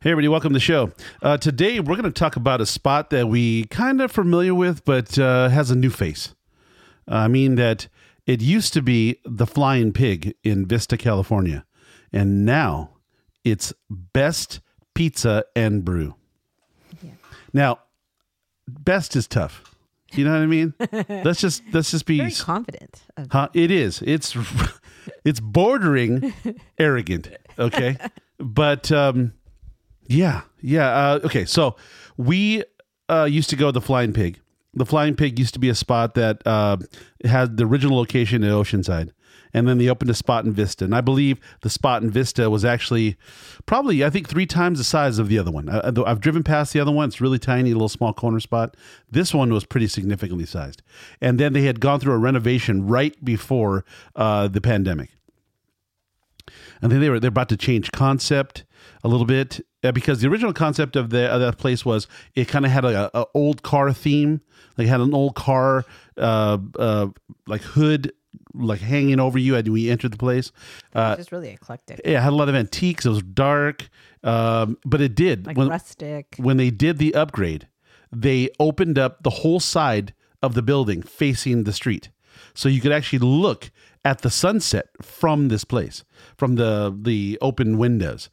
Hey, everybody, welcome to the show. Uh, today, we're going to talk about a spot that we kind of familiar with, but uh, has a new face. I mean, that it used to be the Flying Pig in Vista, California, and now it's Best Pizza and Brew. Now, best is tough. You know what I mean? let's just let's just be Very confident. Huh? It is. It's it's bordering arrogant. Okay, but um, yeah, yeah. Uh, okay, so we uh, used to go to the Flying Pig. The Flying Pig used to be a spot that uh, had the original location in Oceanside, and then they opened a spot in Vista. And I believe the spot in Vista was actually probably I think three times the size of the other one. I, I've driven past the other one; it's really tiny, little small corner spot. This one was pretty significantly sized, and then they had gone through a renovation right before uh, the pandemic and then they were they're about to change concept a little bit uh, because the original concept of the of that place was it kind of had a, a old car theme, like it had an old car uh, uh, like hood like hanging over you as we entered the place. Uh, just really eclectic. Yeah, it had a lot of antiques. It was dark, um, but it did Like when, rustic. when they did the upgrade, they opened up the whole side of the building facing the street. So you could actually look at the sunset from this place, from the the open windows.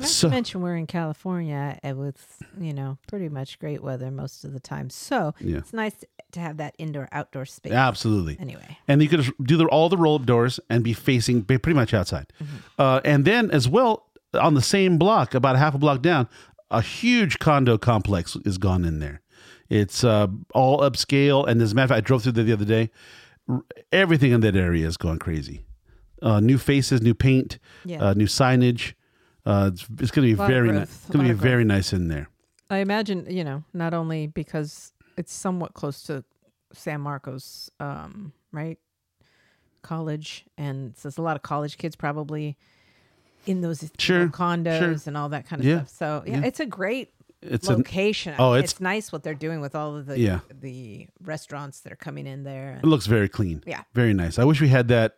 Not so- to mention we're in California and with, you know, pretty much great weather most of the time. So Yeah. it's nice to have that indoor outdoor space. Absolutely. Anyway. And you could do the, all the roll up doors and be facing be pretty much outside. Uh, and then, as well, on the same block, about half a block down, a huge condo complex is gone in there. It's uh, all upscale. And as a matter of fact, I drove through there the other day. Everything in that area is going crazy. Uh, new faces, new paint, Yeah. uh, new signage. Uh, it's it's going to be very nice. It's going to be very nice in there. I imagine, you know, not only because it's somewhat close to San Marcos, um, right? College. And so there's a lot of college kids probably in those Sure, condos sure. and all that kind of Yeah, stuff. So yeah, yeah. it's a great It's a location. Oh, it's- it's, nice what they're doing with all of the Yeah. the restaurants that are coming in there. it looks very clean. Yeah. very nice. I wish we had that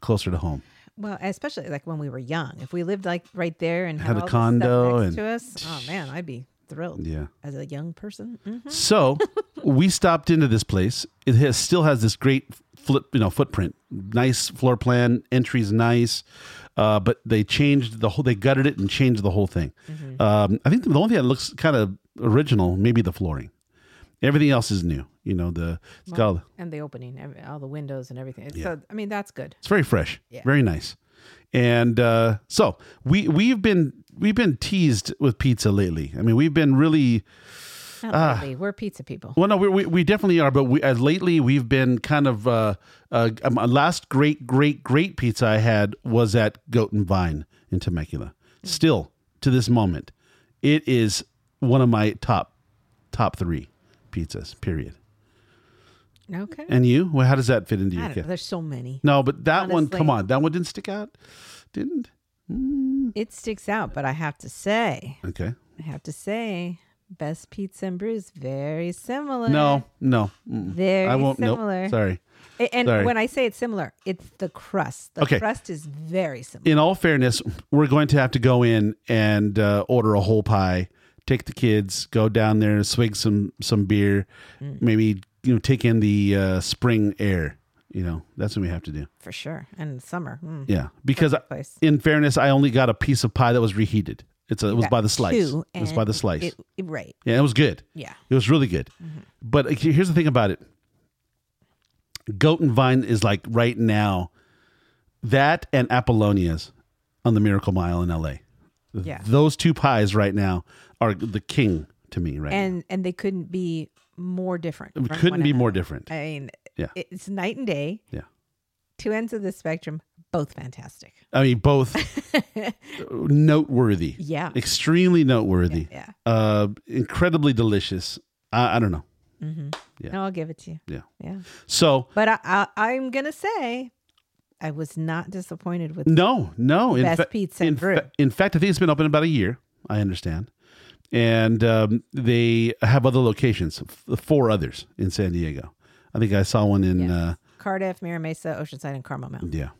closer to home. well, especially like when we were young. If we lived like right there and Had had, a condo and- to us, oh man, I'd be thrilled Yeah. as a young person. Mhm. So we stopped into this place. It has still has this great flip, you know, footprint. Nice floor plan. Entry's nice, uh, but they changed the whole. They gutted it and changed the whole thing. Um, I think the only thing that looks kind of original, maybe the flooring. Everything else is new. You know, the it's got And the opening, every, all the windows and everything. Yeah. So I mean, that's good. it's very fresh, Yeah. very nice. And uh, so we we've been we've been teased with pizza lately. I mean, we've been really Not Ah. really. We're pizza people. Well, no, we, we, we definitely are, but we, as lately we've been kind of. Uh, uh, um, uh, last great, great, great pizza I had was at Goat and Vine in Temecula. Still to this moment, it is one of my top top three pizzas. Period. Okay. And you? Well, how does that fit into your know. There's so many. No, but that one, come on, that one didn't stick out. Didn't? It sticks out, but I have to say, Okay. I have to say, best pizza and brews very similar. No, no. mm-mm. Very I won't. similar. Nope. Sorry. And Sorry. when I say it's similar, it's the crust. The Okay. crust is very similar. in all fairness, we're going to have to go in and uh, order a whole pie. Take the kids, go down there, and swig some some beer, Mm. maybe you know take in the uh, spring air. You know that's what we have to do. for sure. And summer. Mm. Yeah, because Perfect place. in fairness, I only got a piece of pie that was reheated. It's a, it was by the slice. two, it was by the slice. It, it- right. yeah, it was good. Yeah. It was really good. But uh, here's the thing about it. Goat and Vine is like right now that and Apollonia's on the Miracle Mile in LA. Yeah. Those two pies right now are the king to me right And and they couldn't be more different. It couldn't be more different. I mean, Yeah. it's night and day. Yeah. Two ends of the spectrum, both fantastic. I mean, both noteworthy. Yeah. Extremely noteworthy. Yeah. Uh, incredibly delicious. I, I don't know. Mm-hmm. Yeah. No, I'll give it to you. Yeah. Yeah. So, But I, I, I'm going to say I was not disappointed with no, no. In, Best fa- pizza in, fa- in fact, I think it's been open about a year. I understand. And um, they have other locations, four others in San Diego. I think I saw one in. Yes. Uh, Cardiff, Mira Mesa, Oceanside, and Carmel Mountain. Yeah.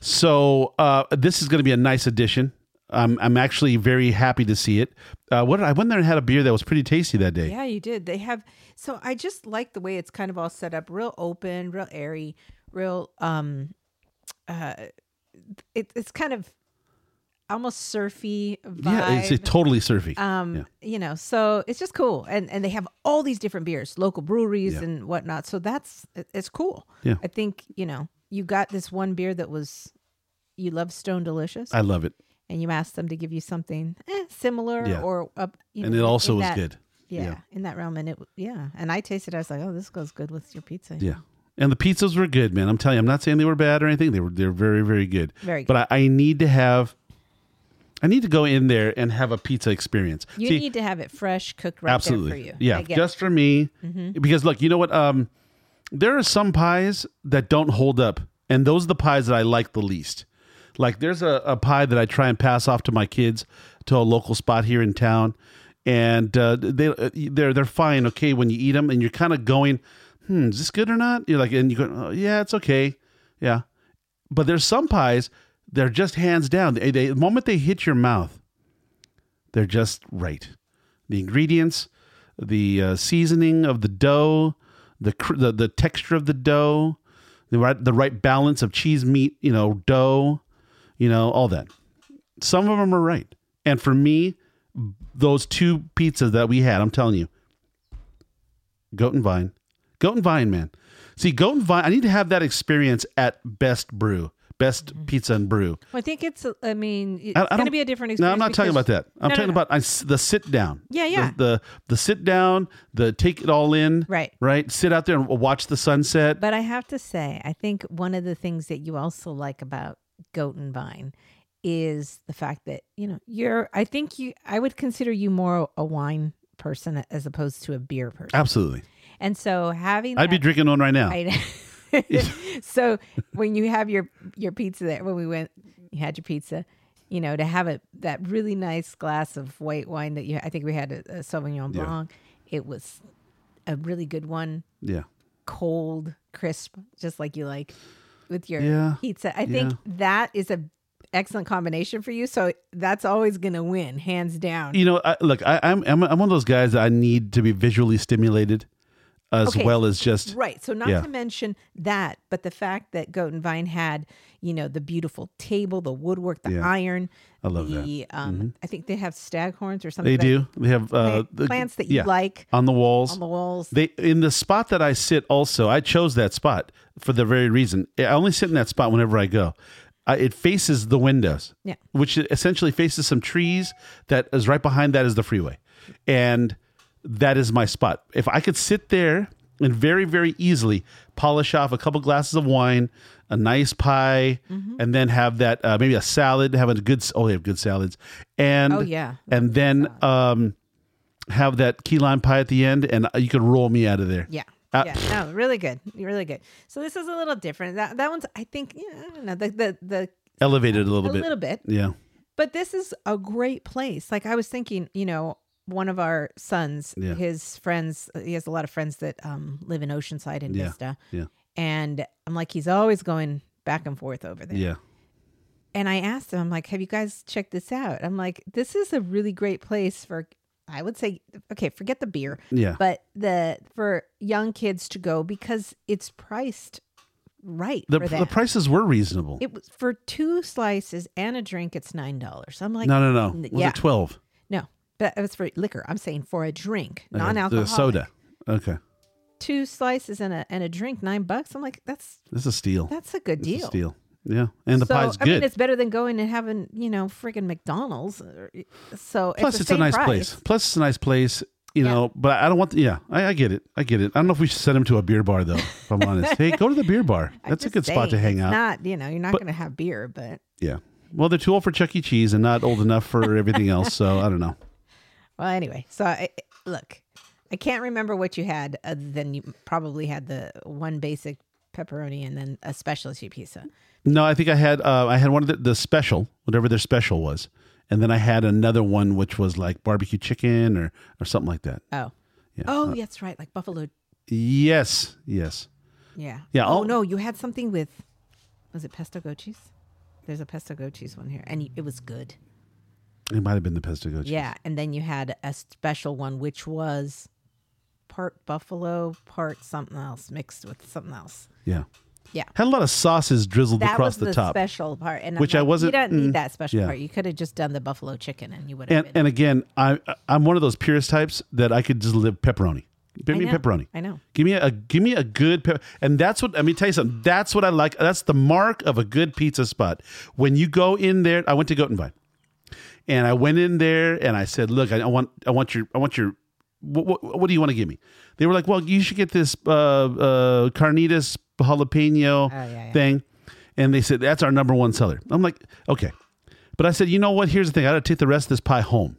So uh, this is going to be a nice addition. I'm I'm actually very happy to see it. Uh, what I went there and had a beer that was pretty tasty that day. Yeah, you did. They have so I just like the way it's kind of all set up, real open, real airy, real um uh it, it's kind of almost surfy vibe. Yeah, it's, totally surfy. um yeah. you know so it's just cool and and they have all these different beers local breweries Yeah. and whatnot so that's it- it's cool Yeah. i think you know you got this one beer that was you love stone delicious I love it, and you asked them to give you something eh, similar Yeah. or up you and know, it also was that- good. yeah, Yeah. in that realm and it yeah and i tasted it i was like oh this goes good with your pizza Yeah. And the pizzas were good, man. I'm telling you, I'm not saying they were bad or anything. They were they're very, very good. Very good. But I, I need to have I need to go in there and have a pizza experience. you See, need to have it fresh cooked right absolutely. for you Yeah. Just for me. Mm-hmm. Because look, you know what? Um there are some pies that don't hold up, and those are the pies that I like the least. Like there's a, a pie that I try and pass off to my kids to a local spot here in town, and uh, they uh, they're they're fine, okay, when you eat them, and you're kind of going, hmm, is this good or not? You're like, and you go, oh, yeah, it's okay, yeah. But there's some pies they're just hands down. They, they, the moment they hit your mouth, they're just right. The ingredients, the uh, seasoning of the dough, the, the the texture of the dough, the right the right balance of cheese, meat, you know, dough, you know, all that. Some of them are right, and for me, those two pizzas that we had, I'm telling you, Goat and Vine, Goat and Vine, man. See, Goat and Vine, I need to have that experience at Best Brew, Best mm-hmm. Pizza and Brew. well, i think it's uh, I mean it's I- I going to be a different No, I'm not talking about that. I'm No, no, talking no. about I the sit down. Yeah, yeah. The, the the sit down, the take it all in. Right. Right. Sit out there and watch the sunset. But I have to say, I think one of the things that you also like about Goat and Vine is the fact that, you know, you're, I think you, I would consider you more a wine person as opposed to a beer person. Absolutely. And so having I'd be drinking one right now. I- so when you have your your pizza there, when we went, you had your pizza, you know, to have it that really nice glass of white wine that you, I think we had a, a Sauvignon Yeah. Blanc. It was a really good one yeah. cold, crisp, just like you like with your Yeah, pizza. I think that is a excellent combination for you. So that's always going to win, hands down. You know, I, look, I, I'm, I'm I'm one of those guys that I need to be visually stimulated, as Okay. well as just Right. So not Yeah. to mention that, but the fact that Goat and Vine had, you know, the beautiful table, the woodwork, the Yeah. iron. I love that. the, um, I think they have staghorns or something. They that- do. They have uh, the- plants that you yeah, like on the walls. on the walls. They in the spot that I sit. Also, I chose that spot for the very reason. I only sit in that spot whenever I go. I, it faces the windows, Yeah. which essentially faces some trees. That is right behind that is the freeway, and that is my spot. If I could sit there and very very easily polish off a couple glasses of wine, a nice pie, Mm-hmm. and then have that uh, maybe a salad, have a good oh they have good salads, and Oh, yeah. and then um have that key lime pie at the end, and you could roll me out of there. Yeah. Uh, yeah, no, really good, really good. So this is a little different. That that one's, I think, yeah, I don't know, the the the Elevated a a little bit. A little bit, Yeah. but this is a great place. Like I was thinking, you know, one of our sons, Yeah. his friends, he has a lot of friends that um, live in Oceanside and Yeah. Vista, Yeah. and I'm like, he's always going back and forth over there. Yeah. And I asked him, I'm like, have you guys checked this out? I'm like, this is a really great place for, I would say, okay, forget the beer, Yeah. but the for young kids to go because it's priced right The, the prices were reasonable. it was for two slices and a drink. It's nine dollars. I'm like, no, no, no. Was yeah. it 12? But it was for liquor. I'm saying for a drink, Okay. non-alcoholic, The soda. Okay. Two slices and a and a drink, nine bucks. I'm like, that's This is a steal. that's a good deal. a steal. Yeah. And the so, pie's I mean, it's better than going and having you know friggin' McDonald's. Uh, so Plus, it's, it's a nice price. place. Plus, it's a nice place. You Yeah. know, but I don't want. yeah, I, I get it. I get it. I don't know if we should send him to a beer bar though. If I'm honest, hey, go to the beer bar. That's a good spot to hang out. Not you know you're not But- going to have beer, but yeah. Well, they're too old for Chuck E. Cheese and not old enough for everything else. So I don't know. Well anyway. So I, look, I can't remember what you had other than you probably had the one basic pepperoni and then a specialty pizza. No, I think I had uh, I had one of the, the special, whatever their special was, and then I had another one which was like barbecue chicken or or something like that. Oh, Yeah. oh, that's right, like buffalo. Yes, yes. Yeah, Yeah, Oh I'll- no, you had something with was it pesto goat cheese? There's a pesto goat cheese one here, and it was good. It might have been the pesto goat cheese. Yeah, and then you had a special one which was part buffalo, part something else mixed with something else. Yeah. Yeah. Had a lot of sauces drizzled That across was the, the, top. special part, and Which I wasn't- You don't mm, need that special yeah. part. You could have just done the buffalo chicken, and you would have and been. and again, I I'm one of those purist types that I could just live pepperoni. Give me pepperoni. I know. Give me a give me a good pep- and that's what let me tell you something. That's what I like. That's the mark of a good pizza spot. When you go in there, I went to Goat and I went in there and I said, "Look, I, I want I want your I want your what, what, what do you want to give me?" They were like, "Well, you should get this uh, uh, carnitas jalapeno Oh, yeah, yeah. thing," and they said that's our number one seller. I'm like, okay, but I said, you know what? Here's the thing. I got to take the rest of this pie home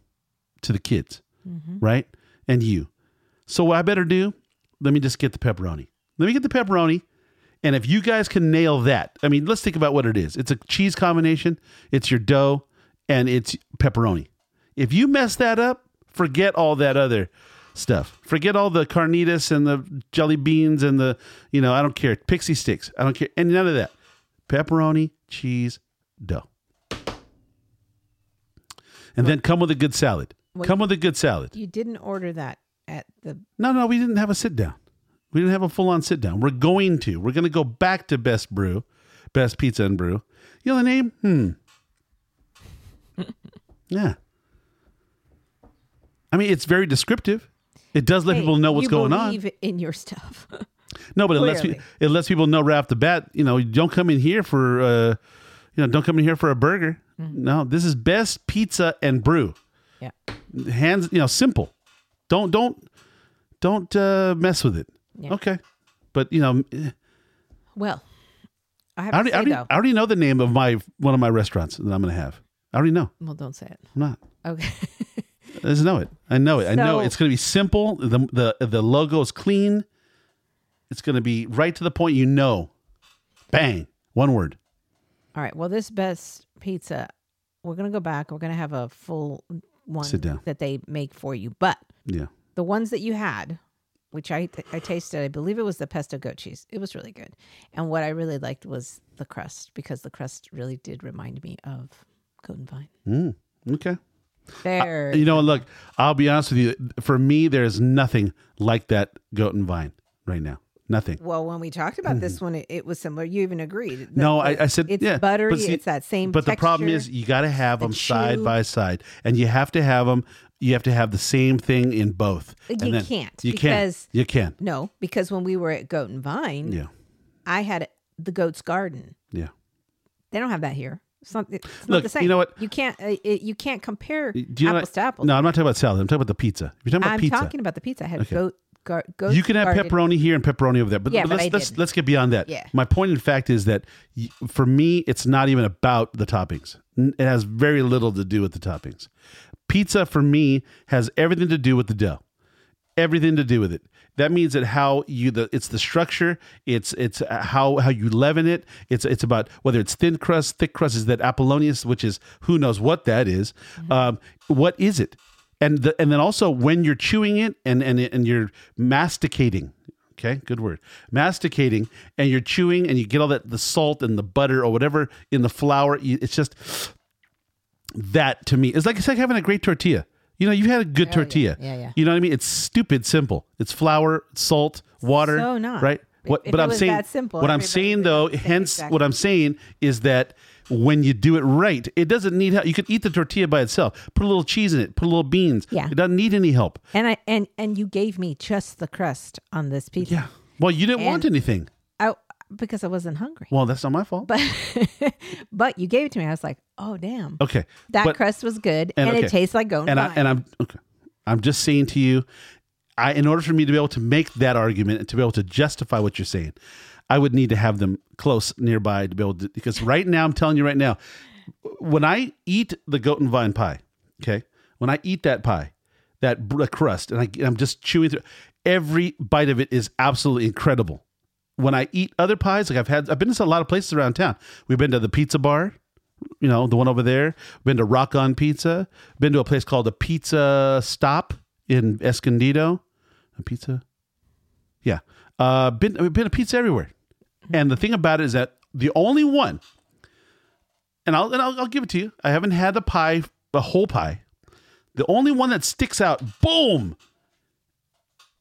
to the kids, right? And you. So what I better do? Let me just get the pepperoni. Let me get the pepperoni. And if you guys can nail that, I mean, let's think about what it is. It's a cheese combination, it's your dough, and it's pepperoni. If you mess that up, forget all that other stuff. Forget all the carnitas and the jelly beans and the, you know, I don't care. Pixie sticks. I don't care. And none of that. Pepperoni, cheese, dough. And then come with a good salad. Come with a good salad. You didn't order that at the. No, no, we didn't have a sit down. We didn't have a full on sit down. We're going to. We're going to go back to Best Brew, Best Pizza and Brew. You know the name? Hmm. Yeah. I mean, it's very descriptive. It does let Hey, people know what's going on. believe in your stuff. No, but it lets, Clearly. pe- it lets people know right off the bat, you know, don't come in here for, uh, you know, don't come in here for a burger. Mm-hmm. No, this is best pizza and brew. yeah. Hands, you know, simple. Don't, don't, don't uh, mess with it. Yeah. Okay. But, you know, eh, Well, I have I to already, say I, already, though. I already know the name of my one of my restaurants that I'm going to have. I already know. well, don't say it. I'm not. Okay. I just know it. I know it. I know So- it's going to be simple. The the the logo is clean. It's going to be right to the point. You know, bang, one word. All right. Well, this best pizza, we're gonna go back. We're gonna have a full one Sit down. that they make for you. But Yeah. the ones that you had, which I I tasted, I believe it was the pesto goat cheese. It was really good. And what I really liked was the crust because the crust really did remind me of goat and vine. Mm, okay. There. You know, look, I'll be honest with you. For me, there's nothing like that goat and vine right now. Nothing. well, when we talked about this one, it, it was similar. You even agreed. The- Mm-hmm. No, the- I, I said it's yeah, buttery. but see- it's that same. But the problem is, you got to have the them side by side, and you have to have them. You have to have the same thing in both. You And then- can't, You because- can't. You can't. no, because when we were at Goat and Vine, Yeah. I had the Goat's Garden. Yeah. They don't have that here. It's not, it's not Look, the same. you know what? You can't. Uh, it, you can't compare Do you apples to apples. No, I'm not talking about salad. I'm talking about the pizza. If you're talking about I'm pizza, talking about the pizza. I had Okay. goat. Gar, goat you can have garden. pepperoni here and pepperoni over there. But, Yeah, but let's let's, let's get beyond that. Yeah. My point in fact is that for me, it's not even about the toppings. It has very little to do with the toppings. Pizza for me has everything to do with the dough. Everything to do with it. That means that how you the it's the structure. It's it's how how you leaven it. It's it's about whether it's thin crust, thick crust. Is that Apollonia's, which is who knows what that is. Um, what is it? and the, and then also when you're chewing it and and and you're masticating okay good word masticating and you're chewing and you get all that the salt and the butter or whatever in the flour it's just that to me it's like it's like having a great tortilla you know you had a good tortilla. Oh, yeah, yeah. you know what i mean? It's stupid simple. It's flour salt water So not. right? What if but it i'm was saying that simple, what i'm saying though hence exactly. what i'm saying is that when you do it right it doesn't need help. You could eat the tortilla by itself. Put a little cheese in it. Put a little beans. Yeah. it doesn't need any help. And I and and you gave me just the crust on this pizza. yeah. Well you didn't want anything because I wasn't hungry. well that's not my fault But but you gave it to me. I was like, oh damn, okay that but- crust was good, and and, okay. it tastes like going. and I and I'm okay. I'm just saying to you, I in order for me to be able to make that argument and to be able to justify what you're saying, I would need to have them close nearby to be able to because right now I'm telling you right now, when I eat the goat and vine pie, okay, when I eat that pie, that crust, and I, I'm just chewing through every bite of it is absolutely incredible. When I eat other pies, like I've had, I've been to a lot of places around town. We've been to the pizza bar, you know, the one over there. Been to Rock On Pizza. Been to a place called the Pizza Stop in Escondido. A pizza. Yeah. Uh, been been to pizza everywhere. And the thing about it is that the only one, and I'll and I'll, I'll give it to you. I haven't had the pie the whole pie. The only one that sticks out, boom,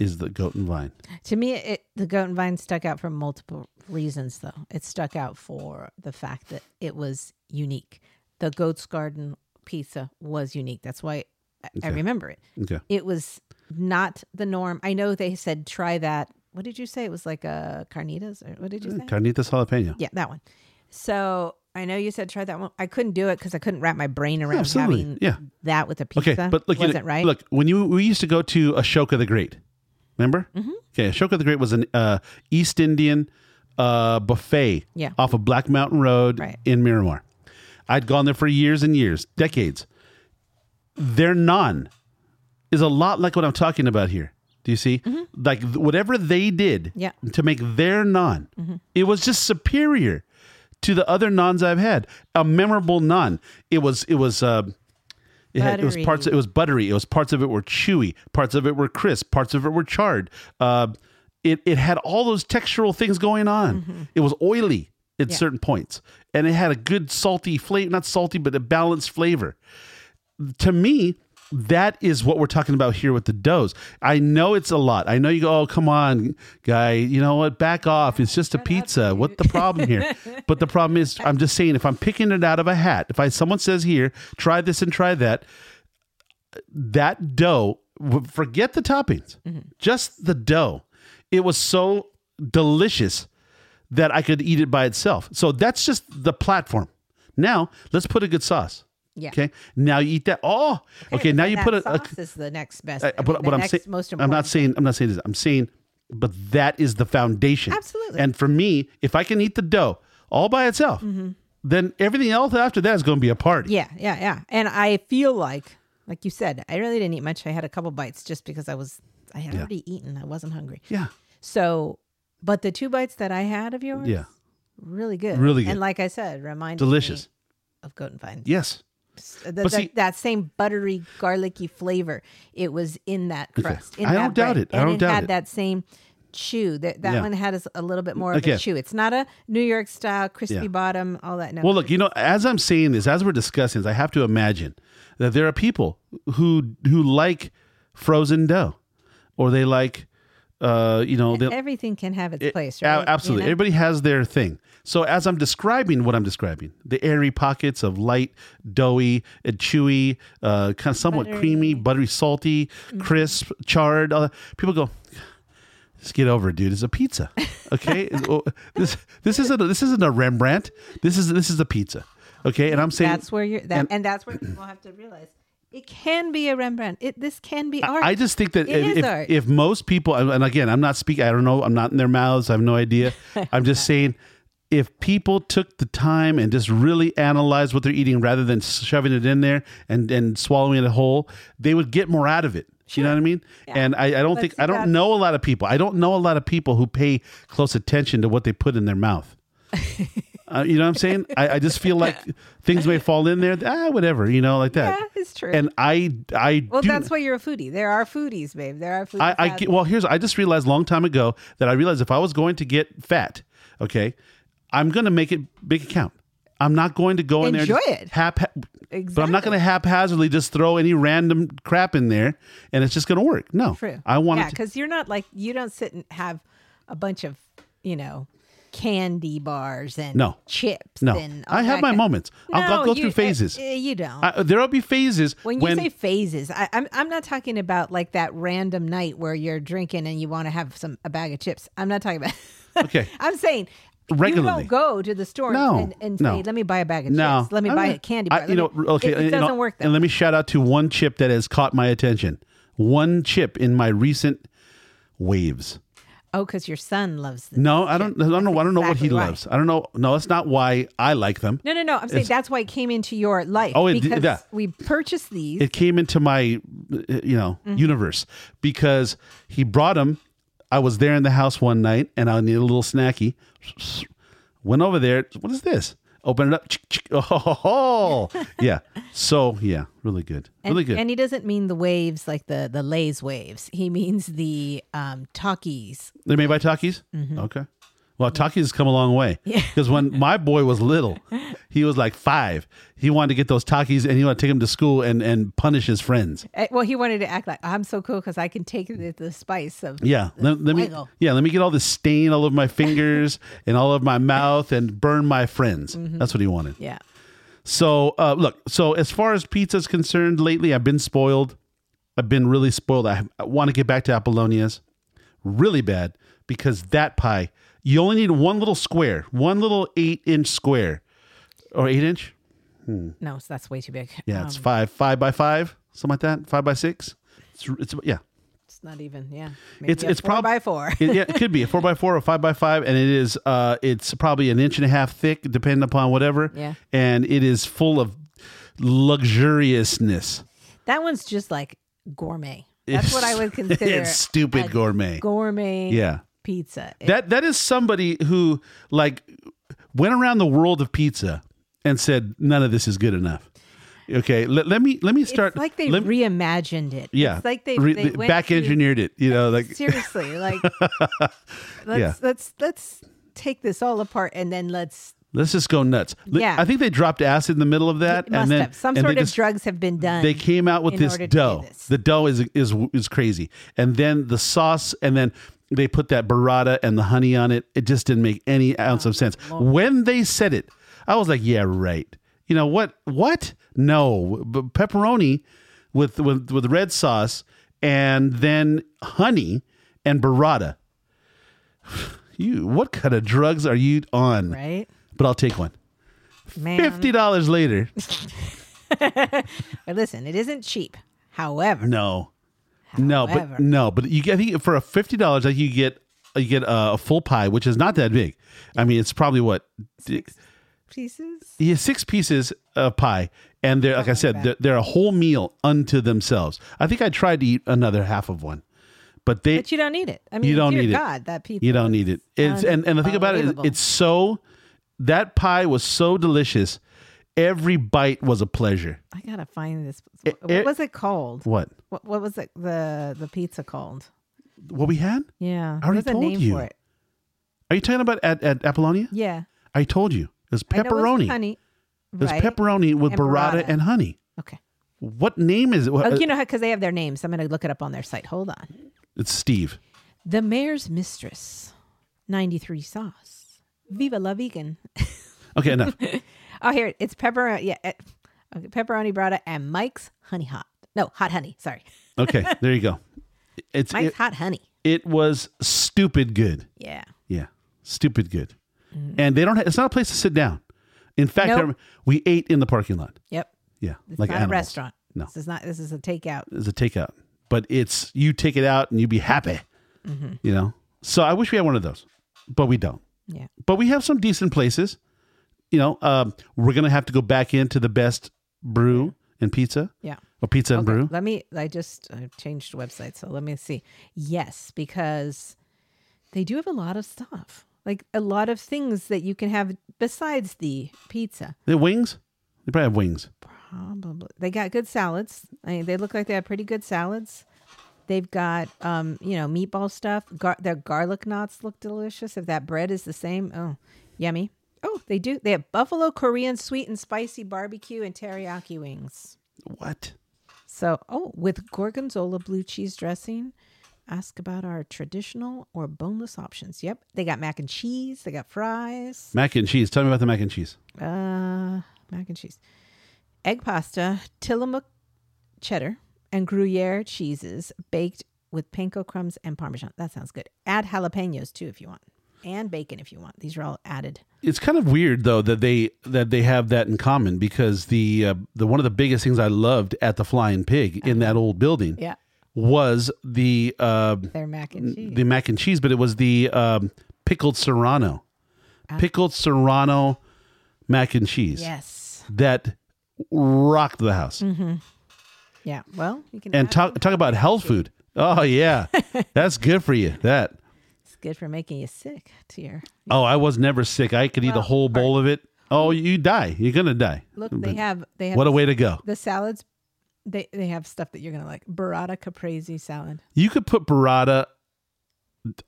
is the goat and vine. To me, it, the goat and vine stuck out for multiple reasons, though. It stuck out for the fact that it was unique. The Goat's Garden pizza was unique. That's why I, I remember it. Okay. It was not the norm. I know they said try that. What did you say? It was like a carnitas, or what did you mm, say? Carnitas jalapeno. Yeah, that one. So I know you said try that one. I couldn't do it because I couldn't wrap my brain around absolutely. having Yeah. that with a pizza. Okay, but look, you know, wasn't right. Look, when you we used to go to Ashoka the Great, remember? Mm-hmm. Okay, Ashoka the Great was an uh, East Indian uh, buffet Yeah. off of Black Mountain Road Right. in Miramar. I'd gone there for years and years, decades. Their naan is a lot like what I'm talking about here. Do you see? Like whatever they did Mm-hmm. Yeah. Mm-hmm. to make their naan, it was just superior to the other naans I've had. A memorable naan. It was. It was. Uh, it, had, it was parts. Buttery. It was buttery. It was parts of it were chewy. Parts of it were crisp. Parts of it were charred. Uh, it it had all those textural things going on. It was oily at Yeah. certain points, and it had a good salty flavor. Not salty, but a balanced flavor. To me, that is what we're talking about here with the doughs. I know it's a lot. I know you go, oh come on, guy. You know what? Back off. It's just a pizza. What the problem here? but the problem is, I'm just saying, if I'm picking it out of a hat, if I someone says here, try this and try that, that dough, forget the toppings, just the dough. It was so delicious that I could eat it by itself. So that's just the platform. Now let's put a good sauce. Yeah. Okay. Now you eat that. Oh. Okay. but now you put a. a sauce is the next best. uh, I but mean, what the I'm saying, most I'm not saying, I'm not saying this. I'm saying, but that is the foundation. Absolutely. And for me, if I can eat the dough all by itself, then everything else after that is going to be a party. Yeah, yeah, yeah. And I feel like, like you said, I really didn't eat much. I had a couple bites just because I was, I had already eaten. I wasn't hungry. Yeah. So, but the two bites that I had of yours, Yeah. really good, Really good. And like I said, remind Delicious. me of goat and vine. Yes. The- see- that same buttery, garlicky flavor. It was in that crust. In I that don't doubt bread. it. I And don't it doubt had it. that same chew. That that Yeah. one had a, little bit more of a chew. It's not a New York style crispy Yeah. bottom. All that. No. Well, look, you know, as I'm saying this, as we're discussing this, I have to imagine that there are people who who like frozen dough, or they like, uh, you know, everything can have its It- place, right? You absolutely. know? Everybody has their thing. So as I'm describing what I'm describing, the airy pockets of light, doughy, and chewy, uh, kind of somewhat Buttery. creamy, buttery, salty, Mm-hmm. crisp, charred. Uh, people go, just get over it, dude. It's a pizza. Okay, this this isn't a, this isn't a Rembrandt. This is this is a pizza. Okay, and I'm saying That's where you're. That, and- and, that's where people have to realize it can be a Rembrandt. It this can be art. I just think that if, if, if most people, and again, I'm not speaking, I don't know, I'm not in their mouths, I have no idea. I'm just saying, if people took the time and just really analyzed what they're eating rather than shoving it in there and, and swallowing it whole, they would get more out of it. You know what I mean? Yeah. And I, I don't But think, I don't know a lot of people. I don't know a lot of people who pay close attention to what they put in their mouth. Uh, you know what I'm saying? I, I just feel like things may fall in there. Ah, whatever, you know, like that. yeah, it's true. And I, I well, do, that's why you're a foodie. There are foodies, babe. There are foodies. I, I get- well, here's I just realized a long time ago that I realized if I was going to get fat, okay, I'm going to make it big account. I'm not going to go in Enjoy there it. hap, but I'm not going to haphazardly just throw any random crap in there and it's just going to work. No, True. I want to. yeah, it. To, because you're not like you don't sit and have a bunch of you know candy bars and No. chips. no, and I have my kind- moments. I'll, I'll go you- through phases. uh, you don't. I, there'll be phases when you say phases, I, I'm I'm not talking about like that random night where you're drinking and you want to have some a bag of chips. I'm not talking about. Okay. I'm saying. Regularly. You don't go to the store No, and, and no. say, "Let me buy a bag of no, chips. Let me I buy a candy I- bar." you know, me-" okay, it, it and, doesn't and- work that And way. let me shout out to one chip that has caught my attention. One chip in my recent waves. Oh, because your son loves this. No, I don't. I don't know. I don't know what he exactly why. loves. I don't know. No, that's not why I like them. No, no, no. I'm saying that's why it came into your life. Oh, it because yeah. we purchased these. It came into my, you know, Mm-hmm. universe because he brought them. I was there in the house one night, and I needed a little snacky. Went over there. What is this? Open it up. Oh, yeah. So yeah, really good. and, Really good. and he doesn't mean the waves like the the Lay's waves. He means the um Takis. They're made by Takis. Mm-hmm. Okay. Well, Takis has come a long way. Yeah. Because when my boy was little, he was like five. He wanted to get those Takis and he wanted to take him to school and, and punish his friends. Eh, Well, he wanted to act like I'm so cool because I can take the, the spice of Yeah. Let, let me yeah, let me get all the stain all over my fingers and all over my mouth and burn my friends. That's what he wanted. yeah. So uh, look, so as far as pizza is concerned, lately I've been spoiled. I've been really spoiled. I, I want to get back to Apollonia's really bad because that pie, you only need one little square, one little eight inch square or eight inch. No, so that's way too big. Yeah, it's Um, five, five by five, something like that, five by six. It's, it's yeah, it's not even. Yeah. Maybe it's it's four probably by four. it, yeah, it could be a four by four or five by five, and it is uh, it's probably an inch and a half thick, depending upon whatever. Yeah. and it is full of luxuriousness. that one's just like gourmet. That's what I would consider. it's stupid gourmet. Gourmet. Yeah. Pizza. That that is somebody who like went around the world of pizza and said none of this is good enough. Okay, let, let me let me start. it's like they let, reimagined it. yeah, It's like they, re- they back engineered it. You know, like seriously like let's Yeah. let's let's take this all apart and then let's let's just go nuts. Yeah. I think they dropped acid in the middle of that, and then have some and sort of just- drugs have been done. They came out with this to do dough. this. The dough is is is crazy, and then the sauce, and then they put that burrata and the honey on it. It just didn't make any oh, ounce of sense. When they said it, I was like, "Yeah, right." You know what? What? No, B- pepperoni with with with red sauce, and then honey and burrata. You, what kind of drugs are you on? right? But I'll take one. Man. Fifty dollars later. But listen, it isn't cheap. However, No, no, but no, but you get I think for a fifty dollars, like you get you get a, a full pie, which is not that big. I mean, it's probably what six pieces. yeah, six pieces of pie, and they're like I oh, said, they're, they're a whole meal unto themselves. I think I tried to eat another half of one, but they But you don't need it. I mean, You don't need it. God, that pizza. you don't need it. It's and and the thing about it is, it's so that pie was so delicious. Every bite was a pleasure. I gotta find this. What it- was it called? What? What, what was it? The the pizza called? What we had? Yeah, I already there's told name you. for it. Are you talking about at, at Apollonia? Yeah, I told you. It was I know it was pepperoni. honey. There's right? pepperoni with And burrata, burrata. and honey. Okay. What name is it? Oh, you uh, know how because they have their names. I'm gonna look it up on their site. Hold on. it's Steve. The Mayor's Mistress, 93 sauce. Viva la vegan. Okay, enough. Oh, here it's pepperoni. Yeah, eh, okay, pepperoni burrata and Mike's Honey Hot. No, hot honey. Sorry, Okay, there you go. It's Mike's it, Hot Honey. it was stupid good. Yeah. Yeah, stupid good. And they don't. Ha- it's not a place to sit down. In fact, Nope. Rem- we ate in the parking lot. Yep. Yeah, It's like not animals. a restaurant. No. This is not. This is a takeout. It's a takeout, but it's you take it out and you be happy. Mm-hmm. You know. So I wish we had one of those, but we don't. Yeah. But we have some decent places. You know, um, we're gonna have to go back into the best brew and pizza. Yeah. Or pizza and Okay, brew. Let me. I just I changed website, so let me see. Yes, because they do have a lot of stuff, like a lot of things that you can have besides the pizza. Have wings. They probably have wings. Probably they got good salads. I mean, they look like they have pretty good salads. They've got, um, you know, meatball stuff. Gar- their garlic knots look delicious. If that bread is the same, oh, yummy. Oh, they do. They have buffalo Korean sweet and spicy barbecue and teriyaki wings. What? So, oh, with gorgonzola blue cheese dressing. Ask about our traditional or boneless options. Yep, they got mac and cheese. They got fries. Mac and cheese. Tell me about the mac and cheese. Uh, mac and cheese, egg pasta, Tillamook cheddar, and Gruyere cheeses baked with panko crumbs and parmesan. That sounds good. Add jalapenos too if you want, and bacon if you want. These are all added. It's kind of weird though that they that they have that in common because the uh, the one of the biggest things I loved at the Flying Pig in that old building Yeah, was the uh, they're mac and cheese. the mac and cheese, but it was the um, pickled serrano, pickled serrano mac and cheese yes. that rocked the house. Yeah. Well, you can. And add talk talk about health food. Oh yeah, that's good for you. That. Good for making you sick to your. Oh, I was never sick. I could eat a whole bowl of it. Oh, you die. You're gonna die. Look, they have they have What a way to go. the salads. They they have stuff that you're gonna like. Burrata caprese salad. You could put burrata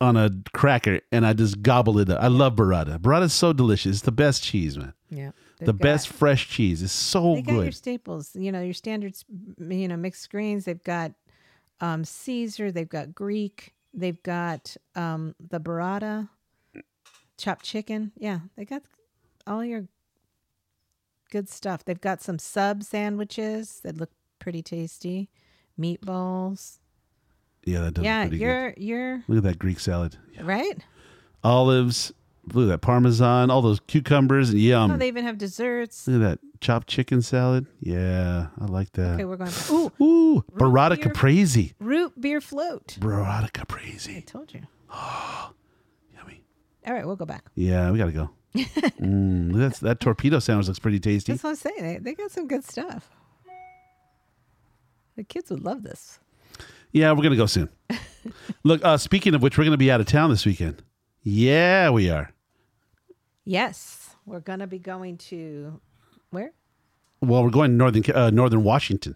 on a cracker and I just gobble it up. I love burrata. Burrata is so delicious. It's the best cheese, man. Yeah. the got- best fresh cheese is so They got your good. staples, you know, your standards, you know, mixed greens. They've got um, Caesar. They've got Greek. They've got um, the burrata, chopped chicken. Yeah, they got all your good stuff. They've got some sub sandwiches that look pretty tasty, meatballs. Yeah, that does yeah, pretty good. you're you're Look at that Greek salad. right. Olives. Look at that parmesan. All those cucumbers and yum. oh, they even have desserts. Look at that chopped chicken salad. Yeah, I like that. Okay, we're going. Ooh, Ooh, burrata beer. caprese. root beer float. Burrata caprese. I told you. Oh, Yummy. All right, we'll go back. Yeah, we gotta go. mm, that's that torpedo sandwich looks pretty tasty. That's what I'm saying. They, they got some good stuff. The kids would love this. Yeah, we're gonna go soon. Look, uh, speaking of which, we're gonna be out of town this weekend. Yeah, we are. Yes, we're gonna be going to where? Well, we're going to northern uh, northern Washington,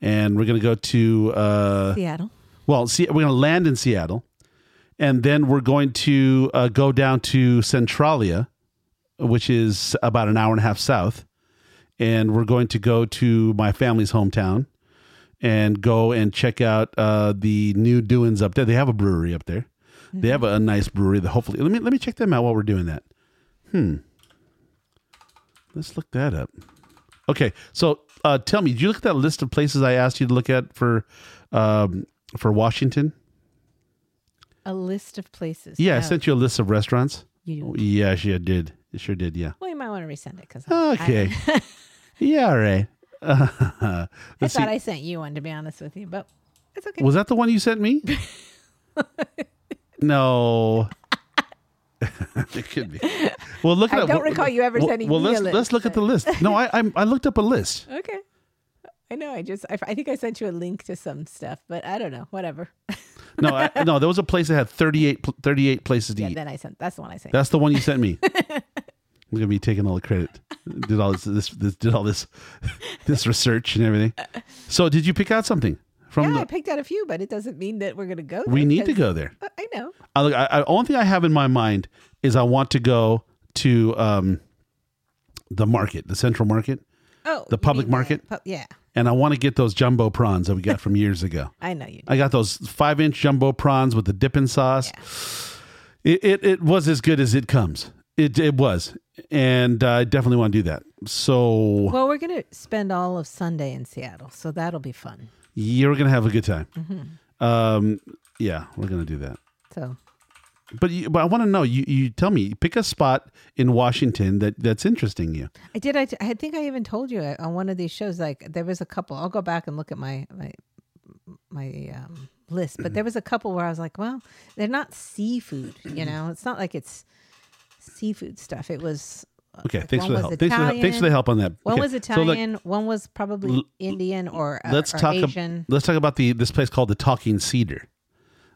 and we're gonna go to uh, Seattle. well, see, we're gonna land in Seattle, and then we're going to uh, go down to Centralia, which is about an hour and a half south, and we're going to go to my family's hometown, and go and check out uh, the new doings up there. They have a brewery up there. They have a, a nice brewery. That hopefully, let me let me check them out while we're doing that. Hmm. Let's look that up. Okay, so uh, tell me, did you look at that list of places I asked you to look at for um, for Washington? A list of places. Yeah, I No, sent you a list of restaurants. You, Yeah, she did. It sure did. Yeah. well, you might want to resend it because Okay. yeah. All right. I, Let's see. thought I sent you one to be honest with you, but it's okay. Was that the one you sent me? no. it could be. Well, look at I don't Well, recall you ever well, sending well, me a let's, list, Let's look at the list. No, I I, I looked up a list. okay. I know. I just I, I think I sent you a link to some stuff, but I don't know. Whatever. No, I, no, there was a place that had 38, 38 places to Yeah, eat. then I sent. That's the one I sent. That's the one you sent me. I'm gonna be taking all the credit. Did all this, this, this did all this this research and everything. So, did you pick out something from yeah, I picked out a few, but it doesn't mean that we're gonna go. We need to go there. I know. I, I, I only thing I have in my mind is I want to go to um, the market, the central market, Oh, The public market? pu- yeah, and I want to get those jumbo prawns that we got from years ago. I know you. Do. I got those five inch jumbo prawns with the dipping sauce. It, it it was as good as it comes. It it was, and uh, I definitely want to do that. So Well, we're gonna spend all of Sunday in Seattle, so that'll be fun. You're gonna have a good time. Mm-hmm. Um, yeah, we're gonna do that. So But you, but I want to know. You you tell me. Pick a spot in Washington that that's interesting you. I did. I, I think I even told you uh, on one of these shows. Like there was a couple. I'll go back and look at my my my um, list, but there was a couple where I was like, well, they're not seafood. You know, it's not like it's seafood stuff. It was Okay, like thanks for the help. Thanks for the, thanks for the help on that. One Okay, was so Italian. one was probably Indian or, uh, let's or talk. ab- let's talk about the this place called the Talking Cedar.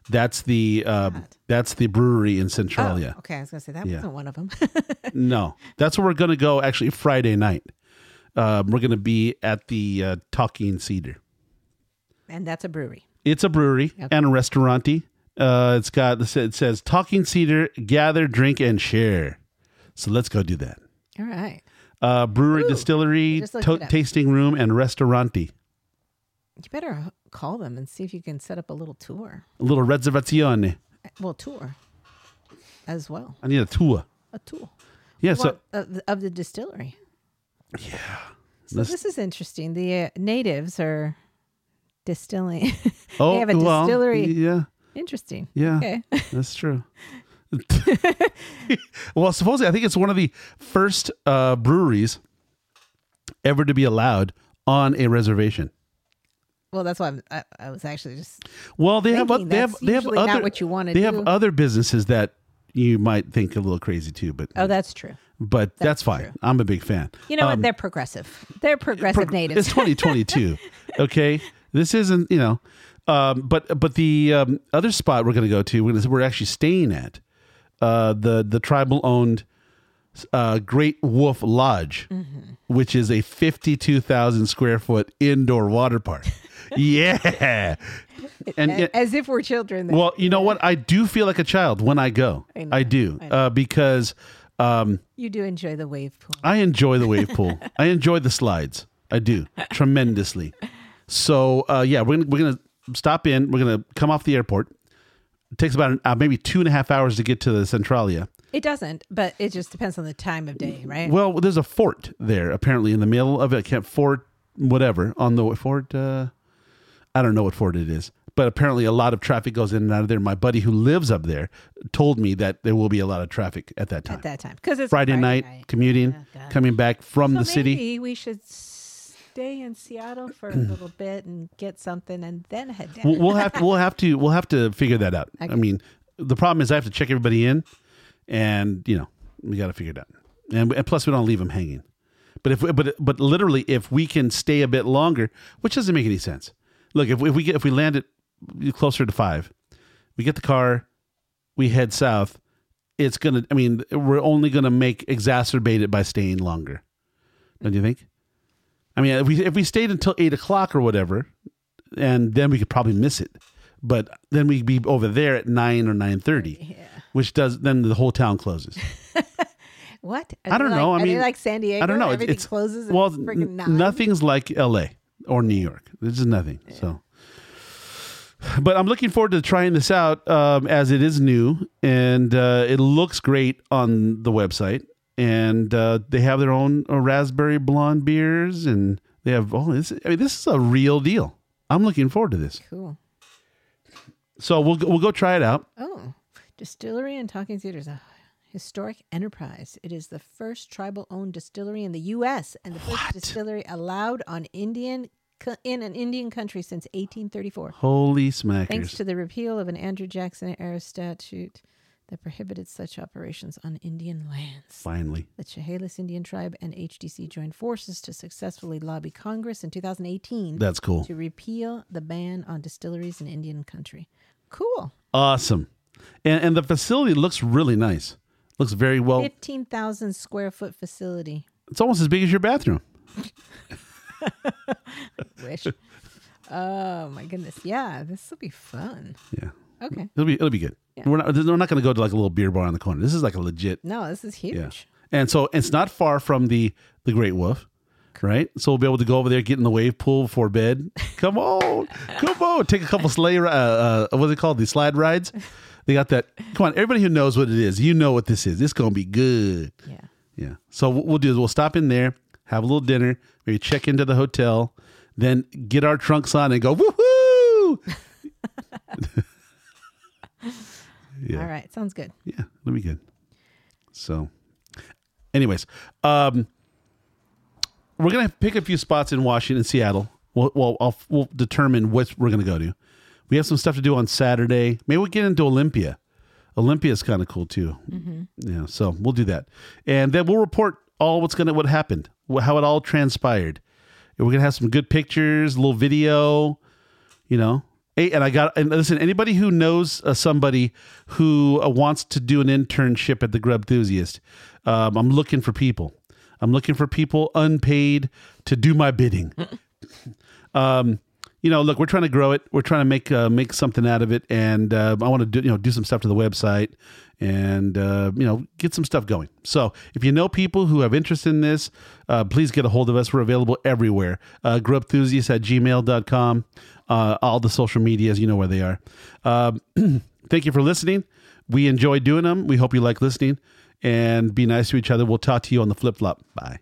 That's the uh, that's the brewery in Oh, Centralia. okay. I was gonna say that Yeah. wasn't one of them. No, that's where we're going to go. Actually, Friday night. Um, we're going to be at the uh, Talking Cedar. and that's a brewery. It's a brewery Okay. and a restaurante. Uh, it's got it says Talking Cedar, gather, drink, and share. So let's go do that. All right. Uh, brewery, Ooh, distillery, to- tasting room, and restaurante. You better call them and see if you can set up a little tour. A little reservazione. Well, tour as well. I need a tour. A tour. Yeah. Well, So of, the, of the distillery. yeah. So Let's- this is interesting. The uh, natives are distilling. Oh, they have a well, distillery. Yeah. interesting. Yeah. Okay. That's true. well, supposedly, I think it's one of the first uh, breweries ever to be allowed on a reservation. Well, that's why I'm, I, I was actually just. Well, they have they have they have usually not other what you wanna they do. have other businesses that you might think a little crazy too, but Oh, that's true. but that's, that's fine. true. I'm a big fan. You know Um, what? They're progressive. They're progressive Pro- natives. It's 2022. okay, this isn't you know, um, but but the um, other spot we're going to go to, we're, gonna, we're actually staying at uh, the the tribal owned uh, Great Wolf Lodge, Mm-hmm. which is a 52,000 square foot indoor water park. yeah, and, A- As if we're children. then. well, you know what? I do feel like a child when I go. I I, do I know. Uh, because um, you do enjoy the wave pool. I enjoy the wave pool. I enjoy the slides. I do tremendously. So uh, yeah, we're gonna, we're gonna stop in. We're gonna come off the airport. It takes about uh, maybe two and a half hours to get to the Centralia. It doesn't, but it just depends on the time of day, right? Well, there's a fort there apparently in the middle of it. Can't fort whatever on the fort. Uh, I don't know what fort it is, but apparently a lot of traffic goes in and out of there. My buddy who lives up there told me that there will be a lot of traffic at that time. At that time, because it's a Friday, night, commuting, Yeah, coming back from So the city. We should stay in Seattle for a little bit and get something, and then head down. we'll, we'll have to we'll have to we'll have to figure that out. I mean, the problem is I have to check everybody in, and you know we got to figure it out. And, and plus, we don't leave them hanging. But if but but literally, if we can stay a bit longer, which doesn't make any sense. Look, if we, if we get if we land it closer to five, we get the car, we head south. It's gonna. I mean, we're only gonna make exacerbate it by staying longer. Don't you think? I mean, if we if we stayed until eight o'clock or whatever, and then we could probably miss it. But then we'd be over there at nine or nine thirty, yeah. which does then the whole town closes. What? I don't know. I mean, like San Diego? I don't know. Everything it's closes. At well, n- nothing's like L.A. or New York. This is nothing. So, but I'm looking forward to trying this out um, as it is new and uh, it looks great on the website. And uh, they have their own uh, raspberry blonde beers, and they have oh, this. I mean, this is a real deal. I'm looking forward to this. Cool. So we'll go- we'll go try it out. Oh, distillery and Talking Cedar is A historic enterprise. It is the first tribal-owned distillery in the U.S. and the first What? distillery allowed on Indian in an Indian country since 1834. Holy smackers! Thanks to the repeal of an Andrew Jackson era statute that prohibited such operations on Indian lands. Finally, The Chehalis Indian tribe and HDC joined forces to successfully lobby Congress in 2018 that's cool. to repeal the ban on distilleries in Indian country. Cool. Awesome, and and the facility looks really nice. Looks very well. 15,000 square foot facility. It's almost as big as your bathroom. Wish. oh my goodness. Yeah, this will be fun. Yeah. Okay. It'll be it'll be good. Yeah. We're not we're not going to go to like a little beer bar on the corner. This is like a legit. No, this is huge. Yeah. And so it's not far from the the Great Wolf, right? So we'll be able to go over there, get in the wave pool before bed. Come on, come on, take a couple sleigh. Uh, uh, what's it called? The slide rides. They got that. Come on, everybody who knows what it is, you know what this is. It's gonna be good. Yeah. Yeah. So what we'll do is we'll stop in there, have a little dinner, maybe check into the hotel, then get our trunks on and go woohoo. yeah. All right. Sounds good. Yeah, it'll be good. So, anyways, um, we're gonna pick a few spots in Washington, Seattle. We'll, well I'll, we'll determine what we're gonna go to. We have some stuff to do on Saturday. Maybe we'll get into Olympia. Olympia is kind of cool too. Yeah, so we'll do that, and then we'll report all what's gonna what happened, how it all transpired. And we're gonna have some good pictures, a little video, you know. Hey, and I got and listen. Anybody who knows uh, somebody who uh, wants to do an internship at the Grub Enthusiast, um, I'm looking for people. I'm looking for people unpaid to do my bidding. um, you know, look, we're trying to grow it. We're trying to make uh, make something out of it, and uh, I want to do you know do some stuff to the website and uh, you know get some stuff going. So if you know people who have interest in this, uh, please get a hold of us. We're available everywhere. Uh, grubenthusiast at gmail.com. Uh, all the social medias, you know where they are. Um, thank you for listening. We enjoy doing them. We hope you like listening and be nice to each other. We'll talk to you on the flip flop. Bye.